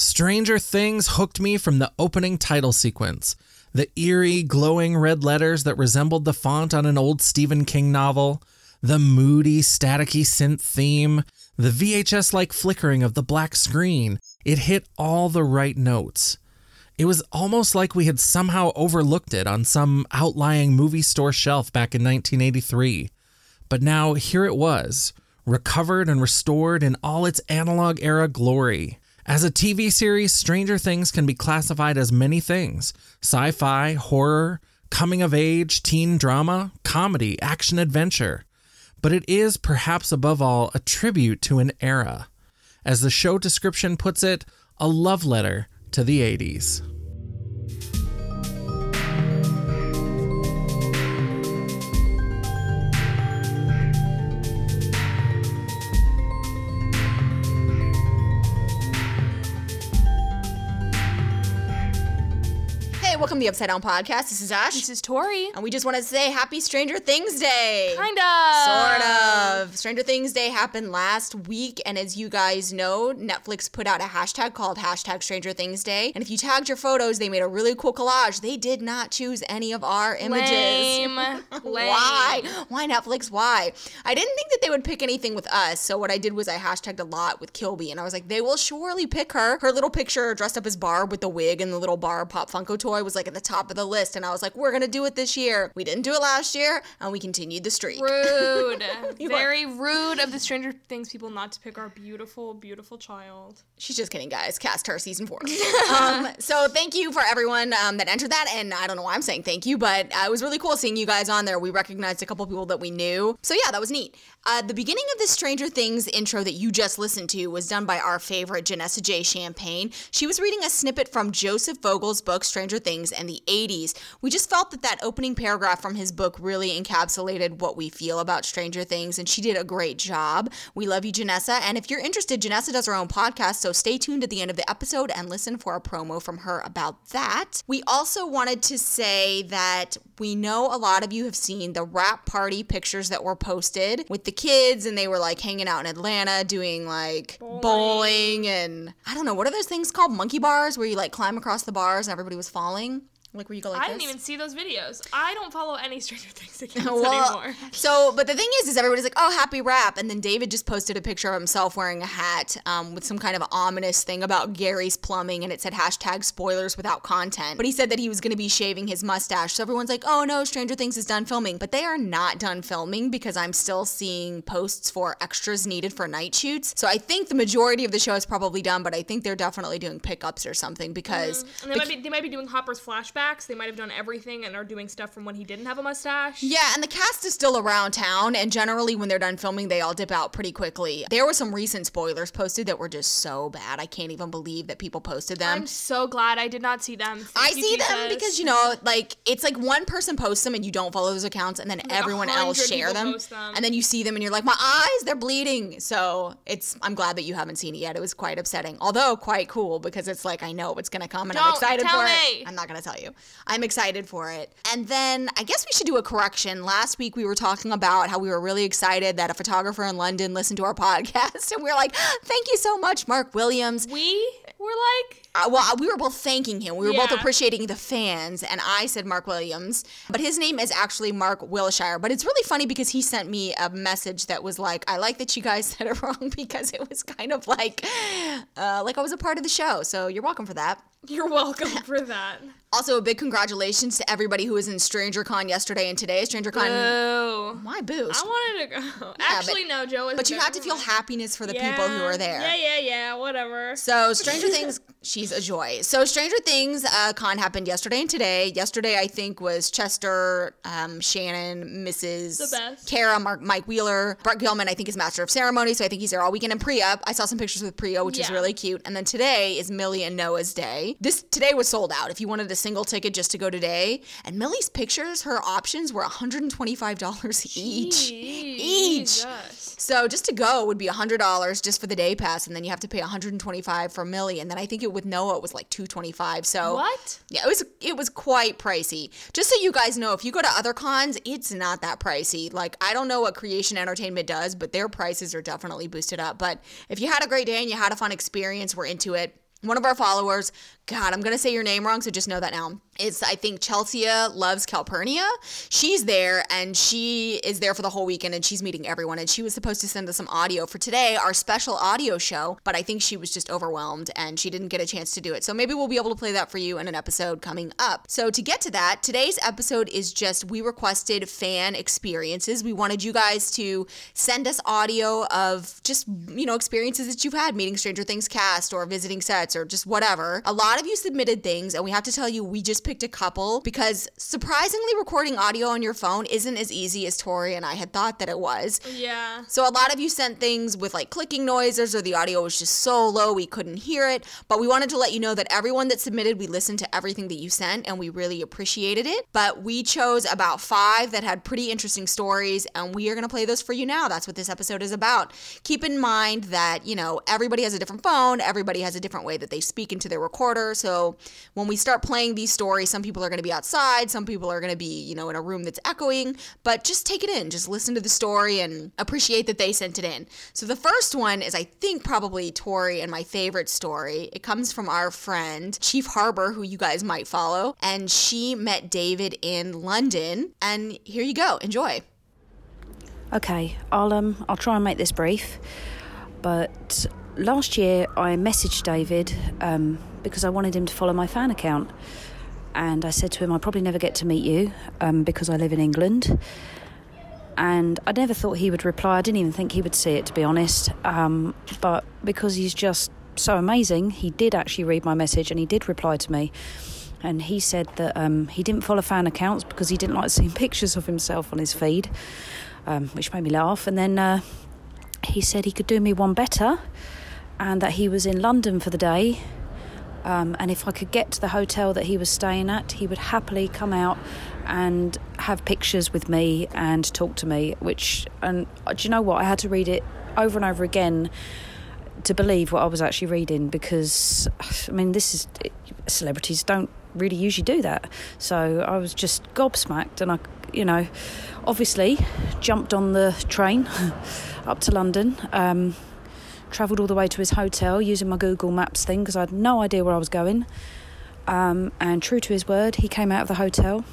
Stranger Things hooked me from the opening title sequence. The eerie, glowing red letters that resembled the font on an old Stephen King novel, the moody, staticky synth theme, the VHS like flickering of the black screen. It hit all the right notes. It was almost like we had somehow overlooked it on some outlying movie store shelf back in 1983. But now here it was, recovered and restored in all its analog era glory. As a TV series, Stranger Things can be classified as many things sci fi, horror, coming of age, teen drama, comedy, action adventure. But it is, perhaps above all, a tribute to an era. As the show description puts it, a love letter to the 80s. The Upside Down Podcast. This is Ash. This is Tori. And we just want to say Happy Stranger Things Day. Kind of. Sort of. Stranger Things Day happened last week, and as you guys know, Netflix put out a hashtag called hashtag Stranger Things Day. And if you tagged your photos, they made a really cool collage. They did not choose any of our images. Lame. Lame. Why? Why Netflix? Why? I didn't think that they would pick anything with us, so what I did was I hashtagged a lot with Kilby, and I was like, they will surely pick her. Her little picture dressed up as Barb with the wig and the little Barb Pop Funko toy was like at the top of the list. And I was like, we're going to do it this year. We didn't do it last year, and we continued the streak. Rude. Very rude of the Stranger Things people not to pick our beautiful, beautiful child. She's just kidding, guys. Cast her season four. um, so thank you for everyone um, that entered that. And I don't know why I'm saying thank you, but uh, it was really cool seeing you guys on there. We recognized a couple people that we knew. So yeah, that was neat. Uh, the beginning of the Stranger Things intro that you just listened to was done by our favorite Janessa J. Champagne. She was reading a snippet from Joseph Vogel's book Stranger Things and the 80s. We just felt that that opening paragraph from his book really encapsulated what we feel about Stranger Things, and she did a great job. We love you, Janessa. And if you're interested, Janessa does her own podcast, so stay tuned at the end of the episode and listen for a promo from her about that. We also wanted to say that we know a lot of you have seen the wrap party pictures that were posted with the kids, and they were like hanging out in Atlanta doing like bowling, bowling and I don't know, what are those things called? Monkey bars where you like climb across the bars and everybody was falling? Like where you go like I this? didn't even see those videos. I don't follow any Stranger Things accounts well, anymore. So, but the thing is, is everybody's like, "Oh, happy wrap," and then David just posted a picture of himself wearing a hat um, with some kind of ominous thing about Gary's plumbing, and it said hashtag spoilers without content. But he said that he was going to be shaving his mustache. So everyone's like, "Oh no, Stranger Things is done filming," but they are not done filming because I'm still seeing posts for extras needed for night shoots. So I think the majority of the show is probably done, but I think they're definitely doing pickups or something because mm, they, might be, they might be doing Hopper's flashbacks. They might have done everything and are doing stuff from when he didn't have a mustache. Yeah, and the cast is still around town, and generally when they're done filming, they all dip out pretty quickly. There were some recent spoilers posted that were just so bad. I can't even believe that people posted them. I'm so glad I did not see them. Thank I you, see Jesus. them because you know, like it's like one person posts them and you don't follow those accounts, and then like everyone else share them, them, and then you see them and you're like, my eyes, they're bleeding. So it's I'm glad that you haven't seen it yet. It was quite upsetting, although quite cool because it's like I know what's gonna come and don't I'm excited for me. it. I'm not gonna tell you. I'm excited for it. And then I guess we should do a correction. Last week we were talking about how we were really excited that a photographer in London listened to our podcast, and we are like, "Thank you so much, Mark Williams." We were like, uh, well, we were both thanking him. We were both appreciating the fans, and I said Mark Williams, but his name is actually Mark Wilshire. But it's really funny because he sent me a message that was like, "I like that you guys said it wrong because it was kind of like, uh, like I was a part of the show." So you're welcome for that. you're welcome for that. Also, a big congratulations to everybody who was in StrangerCon yesterday and today. StrangerCon. Boo. Why boost? I wanted to go. Actually, no, Joe. was but you had to feel happiness for the people who were there. Yeah, yeah, yeah. Whatever. So Stranger Things, she's a joy. So Stranger Things uh, con happened yesterday and today. Yesterday, I think was Chester, um, Shannon, Mrs. The best. Kara, Mark, Mike Wheeler, Bart Gilman. I think is master of ceremony, so I think he's there all weekend. And Priah, I saw some pictures with Priah, which is really cute. And then today is Millie and Noah's day. This today was sold out. If you wanted a single ticket just to go today, and Millie's pictures, her options were one hundred and twenty-five dollars each. Each. So just to go would be $100 just for the day pass and then you have to pay 125 for Millie and then I think it with Noah it was like 225. So What? Yeah, it was it was quite pricey. Just so you guys know, if you go to other cons, it's not that pricey. Like I don't know what Creation Entertainment does, but their prices are definitely boosted up. But if you had a great day and you had a fun experience, we're into it. One of our followers, God, I'm going to say your name wrong, so just know that now. It's, I think, Chelsea loves Calpurnia. She's there and she is there for the whole weekend and she's meeting everyone. And she was supposed to send us some audio for today, our special audio show, but I think she was just overwhelmed and she didn't get a chance to do it. So maybe we'll be able to play that for you in an episode coming up. So to get to that, today's episode is just we requested fan experiences. We wanted you guys to send us audio of just, you know, experiences that you've had meeting Stranger Things cast or visiting sets or just whatever. A lot of you submitted things, and we have to tell you, we just picked a couple because surprisingly, recording audio on your phone isn't as easy as Tori and I had thought that it was. Yeah. So a lot of you sent things with like clicking noises or the audio was just so low we couldn't hear it. But we wanted to let you know that everyone that submitted, we listened to everything that you sent and we really appreciated it. But we chose about five that had pretty interesting stories and we are going to play those for you now. That's what this episode is about. Keep in mind that, you know, everybody has a different phone, everybody has a different way that they speak into their recorder. So when we start playing these stories, some people are going to be outside, some people are going to be, you know, in a room that's echoing, but just take it in. Just listen to the story and appreciate that they sent it in. So the first one is, I think, probably Tori and my favorite story. It comes from our friend, Chief Harbor, who you guys might follow, and she met David in London. And here you go. Enjoy. Okay, I'll um I'll try and make this brief. But last year I messaged David um, because I wanted him to follow my fan account, and I said to him, "I'll probably never get to meet you um, because I live in England." And I never thought he would reply. I didn't even think he would see it, to be honest. Um, but because he's just so amazing, he did actually read my message and he did reply to me. And he said that um, he didn't follow fan accounts because he didn't like seeing pictures of himself on his feed, um, which made me laugh. And then uh, he said he could do me one better and that he was in London for the day. Um, and if I could get to the hotel that he was staying at, he would happily come out and have pictures with me and talk to me. Which, and uh, do you know what? I had to read it over and over again to believe what I was actually reading because, I mean, this is celebrities don't really usually do that. So I was just gobsmacked, and I, you know, obviously jumped on the train up to London. Um, travelled all the way to his hotel using my Google Maps thing because I had no idea where I was going. Um, and true to his word, he came out of the hotel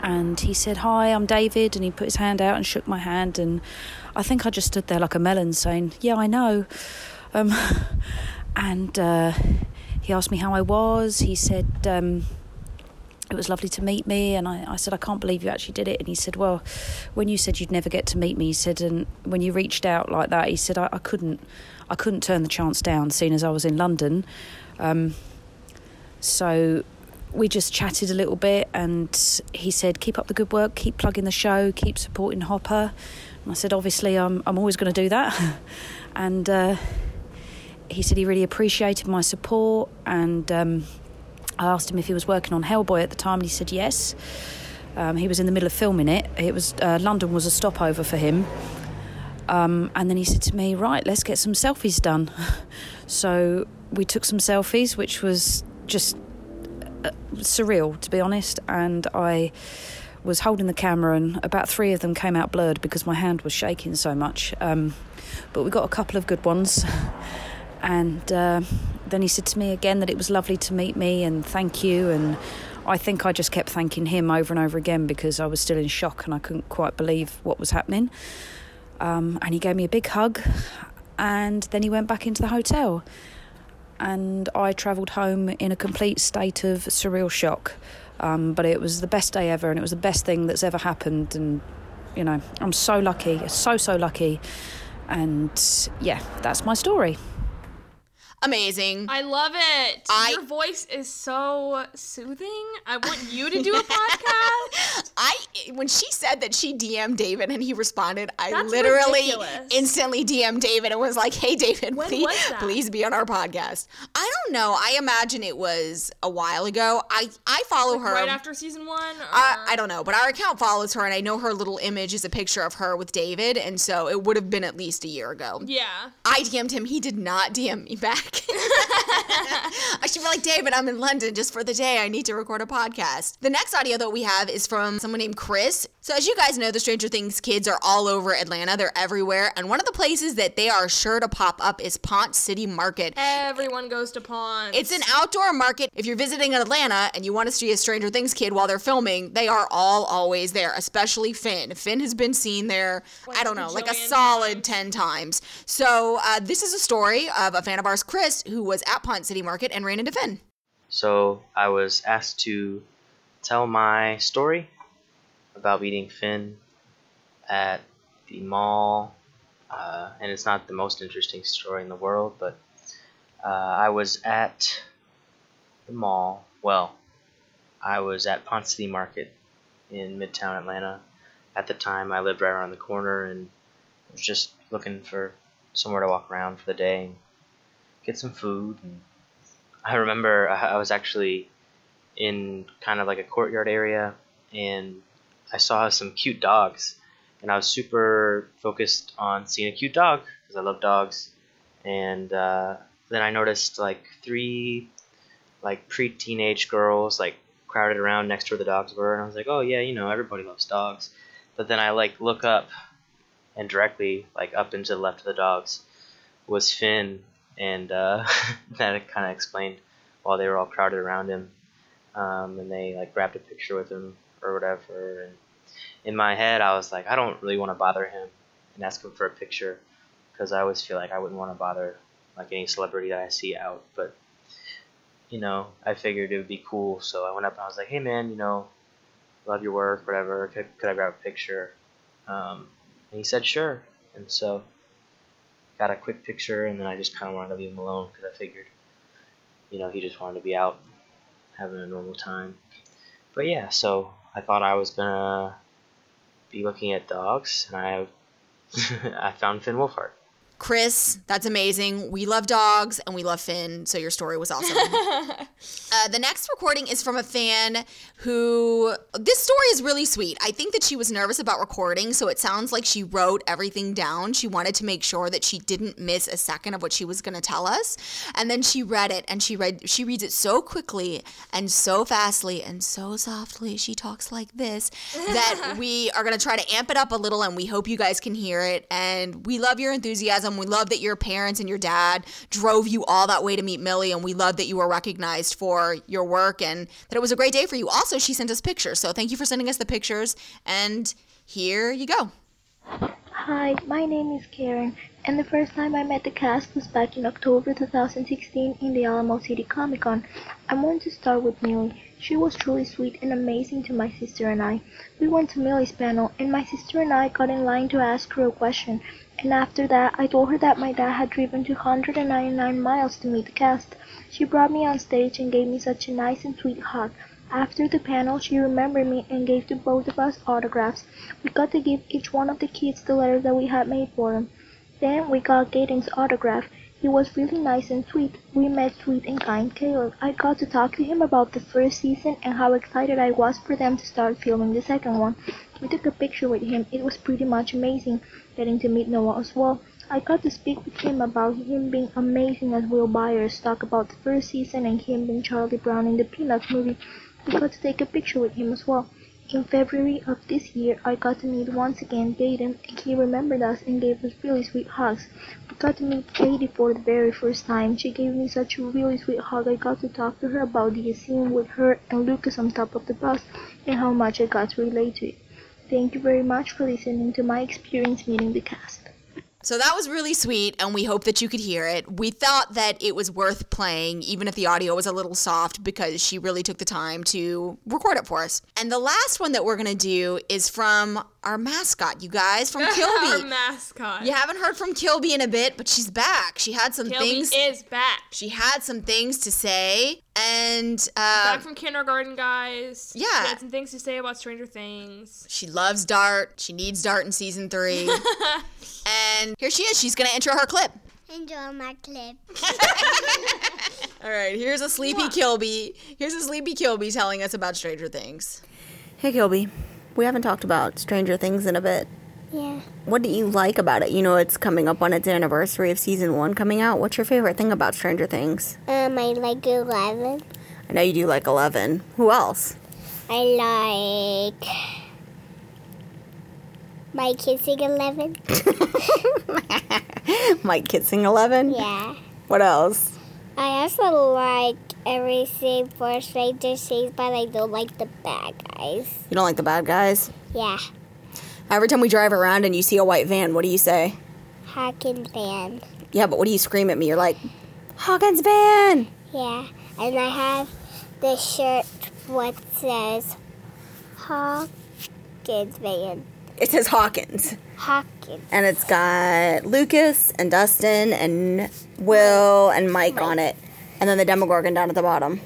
and he said, Hi, I'm David. And he put his hand out and shook my hand. And I think I just stood there like a melon saying, Yeah, I know. Um, and uh, he asked me how I was. He said, um, it was lovely to meet me and I, I said i can't believe you actually did it. And he said well when you said you'd never get to meet me he said and when you reached out like that he said i, I couldn't i couldn't turn the chance down seeing as i was in london. Um, so we just chatted a little bit and he said keep up the good work keep plugging the show keep supporting hopper. And i said obviously i'm, I'm always going to do that. And uh, he said he really appreciated my support and um, I asked him if he was working on Hellboy at the time, and he said yes. Um, he was in the middle of filming it. It was uh, London was a stopover for him. Um, and then he said to me, "Right, let's get some selfies done." so we took some selfies, which was just uh, surreal, to be honest. And I was holding the camera, and about three of them came out blurred because my hand was shaking so much. Um, but we got a couple of good ones. and uh, then he said to me again that it was lovely to meet me and thank you and I think I just kept thanking him over and over again because I was still in shock and I couldn't quite believe what was happening. Um, and he gave me a big hug, and then he went back into the hotel. And I travelled home in a complete state of surreal shock. Um, but it was the best day ever, and it was the best thing that's ever happened. And, you know, I'm so lucky, so, so lucky. And yeah, that's my story. Amazing. I love it. I- Your voice is so soothing. I want you to do a podcast. I when she said that she DM'd David and he responded, I That's literally ridiculous. instantly DM'd David and was like, "Hey, David, When please, please be on our podcast." I don't know. I imagine it was a while ago. I I follow her right after season one. Or... I, I don't know, but our account follows her, and I know her little image is a picture of her with David, and so it would have been at least a year ago. yeah. I DM'd him. He did not DM me back. I should be like, but I'm in London just for the day. I need to record a podcast. The next audio that we have is from someone named Chris. So, as you guys know, the Stranger Things kids are all over Atlanta. They're everywhere. And one of the places that they are sure to pop up is Ponce City Market. Everyone goes to Ponce. It's an outdoor market. If you're visiting Atlanta and you want to see a Stranger Things kid while they're filming, they are all always there, especially Finn. Finn has been seen there, I don't know, like a solid 10 times. So, uh, this is a story of a fan of ours, Chris, who was at Ponce City Market and ran into Finn. So I was asked to tell my story about meeting Finn at the mall, uh, and it's not the most interesting story in the world, but uh, I was at the mall. Well, I was at Ponce City Market in Midtown Atlanta. At the time, I lived right around the corner and was just looking for somewhere to walk around for the day get some food. And I remember I was actually in kind of like a courtyard area and I saw some cute dogs. And I was super focused on seeing a cute dog because I love dogs. And uh, then I noticed like three like pre-teenage girls like crowded around next to where the dogs were. And I was like oh yeah you know everybody loves dogs. But then I like look up and directly like up into the left of the dogs was Finn and uh, that kind of explained while they were all crowded around him. Um, and they like grabbed a picture with him or whatever and in my head i was like i don't really want to bother him and ask him for a picture. Because i always feel like i wouldn't want to bother like any celebrity that i see out but you know i figured it would be cool so i went up and i was like hey man you know love your work whatever could, could i grab a picture? Um, and he said sure. And so got a quick picture and then i just kind of wanted to leave him alone because i figured you know he just wanted to be out having a normal time. But yeah, so I thought I was gonna be looking at dogs, and I I found Finn Wolfhard. Chris, that's amazing. We love dogs and we love Finn, so your story was awesome. uh, the next recording is from a fan who, this story is really sweet. I think that she was nervous about recording, so it sounds like she wrote everything down. She wanted to make sure that she didn't miss a second of what she was going to tell us. And then she read it and she read she reads it so quickly and so fastly and so softly. She talks like this that we are going to try to amp it up a little and we hope you guys can hear it. And we love your enthusiasm. We love that your parents and your dad drove you all that way to meet Millie, and we love that you were recognized for your work and that it was a great day for you. Also, she sent us pictures, so thank you for sending us the pictures. And here you go. Hi, my name is Karen, and the first time I met the cast was back in October 2016 in the Alamo City Comic Con. I want to start with Millie. She was truly sweet and amazing to my sister and I. We went to Millie's panel, and my sister and I got in line to ask her a question. And after that, I told her that my dad had driven 299 miles to meet the cast. She brought me on stage and gave me such a nice and sweet hug. After the panel, she remembered me and gave to both of us autographs. We got to give each one of the kids the letter that we had made for them. Then we got Gaten's autograph. He was really nice and sweet. We met sweet and kind Caleb. I got to talk to him about the first season and how excited I was for them to start filming the second one. We took a picture with him. It was pretty much amazing getting to meet Noah as well. I got to speak with him about him being amazing as Will Byers, talk about the first season and him being Charlie Brown in the Peanuts movie. We got to take a picture with him as well. In February of this year, I got to meet once again Gaten, and he remembered us and gave us really sweet hugs. We got to meet Katie for the very first time. She gave me such a really sweet hug. I got to talk to her about the scene with her and Lucas on top of the bus and how much I got to relate to it. Thank you very much for listening to my experience meeting the cast. So that was really sweet, and we hope that you could hear it. We thought that it was worth playing, even if the audio was a little soft, because she really took the time to record it for us. And the last one that we're to do is from our mascot, you guys, from Kilby. Our Kilby. mascot. you haven't heard from Kilby in a bit, but she's back. She had some Kilby things. is back. she had some things to say, and uh, Back from kindergarten, guys. yeah. She had some things to say about Stranger Things. she loves Dart. She needs Dart in season three. and here she is. She's going to intro her clip. Enjoy my clip. All right, here's a sleepy Kilby. Here's a sleepy Kilby telling us about Stranger Things. Hey Kilby, we haven't talked about Stranger Things in a bit. Yeah. What do you like about it? You know, it's coming up on its anniversary of season one coming out. What's your favorite thing about Stranger Things? Um, I like 11. I know you do like 11. Who else? I like. My kissing 11. Mike Kissing 11? Yeah. What else? I also like everything for Stranger Things, but I don't like the bad guys. You don't like the bad guys? Yeah. Every time we drive around and you see a white van, what do you say? Hawkins van. Yeah, but what do you scream at me? You're like, Hawkins van! Yeah. And I have the shirt what says Hawkins van. It says Hawkins. Hawkins. And it's got Lucas and Dustin and Will and Mike on it. And then the Demogorgon down at the bottom.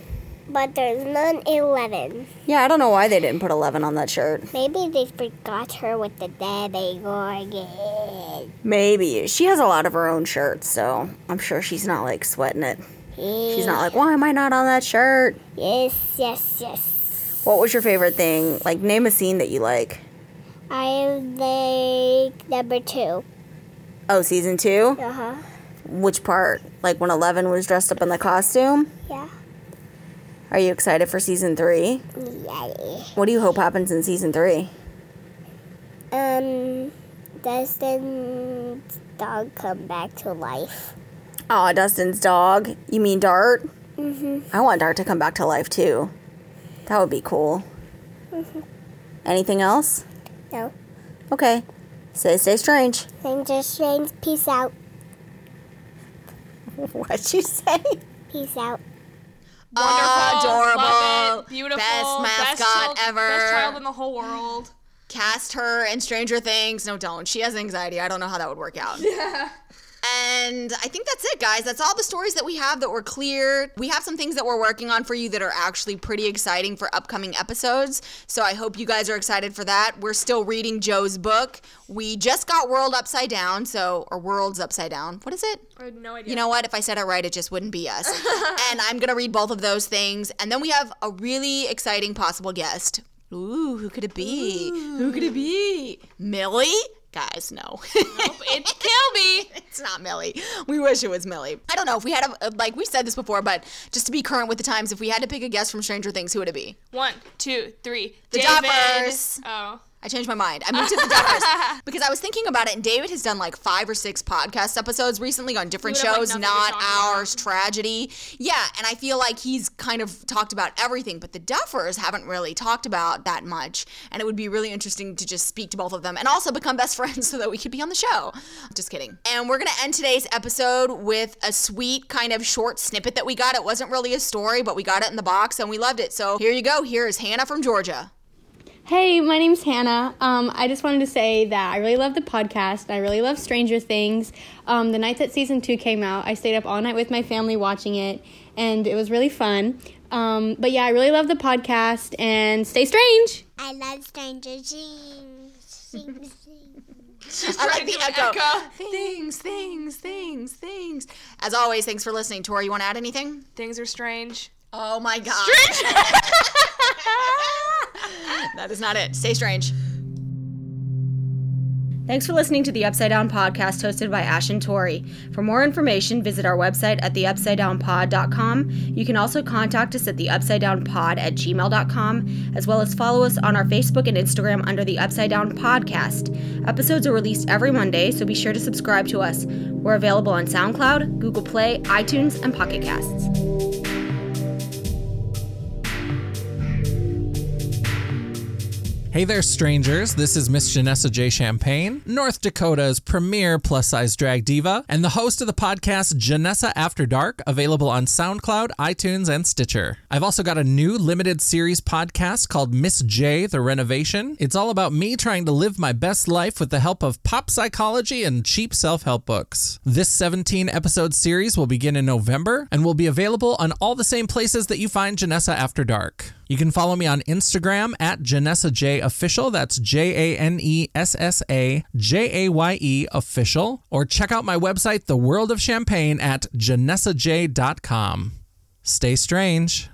But there's none 11. Yeah, I don't know why they didn't put 11 on that shirt. Maybe they forgot her with the Demogorgon. Maybe. She has a lot of her own shirts, so I'm sure she's not like sweating it. She's not like, why am I not on that shirt? Yes, yes, yes. What was your favorite thing? Like, name a scene that you like. I like number two. Oh, season two? Uh huh. Which part? Like when Eleven was dressed up in the costume? Yeah. Are you excited for season three? Yeah. What do you hope happens in season three? Um, Dustin's dog come back to life. Oh, Dustin's dog. You mean Dart? Mhm. I want Dart to come back to life too. That would be cool. Mhm. Anything else? No. Okay. Say, stay strange. Stranger Strange, peace out. What'd you say? Peace out. Wonderful. Adorable. Love it. Beautiful. Best mascot child, ever. Best child in the whole world. Cast her in Stranger Things. No, don't. She has anxiety. I don't know how that would work out. Yeah. And I think that's it, guys. That's all the stories that we have that were cleared. We have some things that we're working on for you that are actually pretty exciting for upcoming episodes. So I hope you guys are excited for that. We're still reading Joe's book. We just got World Upside Down, so or Worlds Upside Down. What is it? I had no idea. You know what? If I said it right, it just wouldn't be us. and I'm going to read both of those things. And then we have a really exciting possible guest. Ooh, who could it be? Who could it be? Millie? Guys, no. Nope, it's Kilby. it's not Millie. We wish it was Millie. I don't know if we had a, uh, like we said this before, but just to be current with the times, if we had to pick a guest from Stranger Things, who would it be? One, two, three. The David. Duffers. Oh. I changed my mind. I moved to the Duffers because I was thinking about it, and David has done like five or six podcast episodes recently on different have, like, shows, not talk about. ours, tragedy. Yeah, and I feel like he's kind of talked about everything, but the Duffers haven't really talked about that much, and it would be really interesting to just speak to both of them and also become best friends so that we could be on the show. Just kidding. And we're gonna end today's episode with a sweet kind of short snippet that we got. It wasn't really a story, but we got it in the box and we loved it. So here you go. Here is Hannah from Georgia. Hey, my name's Hannah. Um, I just wanted to say that I really love the podcast. and I really love Stranger Things. Um, the night that season two came out, I stayed up all night with my family watching it, and it was really fun. Um, but yeah, I really love the podcast, and stay strange. I love Stranger Things. Things, things. I like the trying to echo. echo. Things, things, things, things. As always, thanks for listening. Tori, you want to add anything? Things are strange. Oh my God. that is not it. Stay strange. Thanks for listening to the Upside Down podcast hosted by Ash and Tori. For more information, visit our website at theupsidedownpod.com. You can also contact us at theupsidedownpod at gmail.com, as well as follow us on our Facebook and Instagram under the Upside Down Podcast. Episodes are released every Monday, so be sure to subscribe to us. We're available on SoundCloud, Google Play, iTunes, and Pocket Casts. Hey there, strangers. This is Miss Janessa J. Champagne, North Dakota's premier plus size drag diva, and the host of the podcast Janessa After Dark, available on SoundCloud, iTunes, and Stitcher. I've also got a new limited series podcast called Miss J The Renovation. It's all about me trying to live my best life with the help of pop psychology and cheap self help books. This 17 episode series will begin in November and will be available on all the same places that you find Janessa After Dark. You can follow me on Instagram at Janessa J Official. That's J A N E S S A J A Y E Official. Or check out my website, The World of Champagne, at janessaj.com. Stay strange.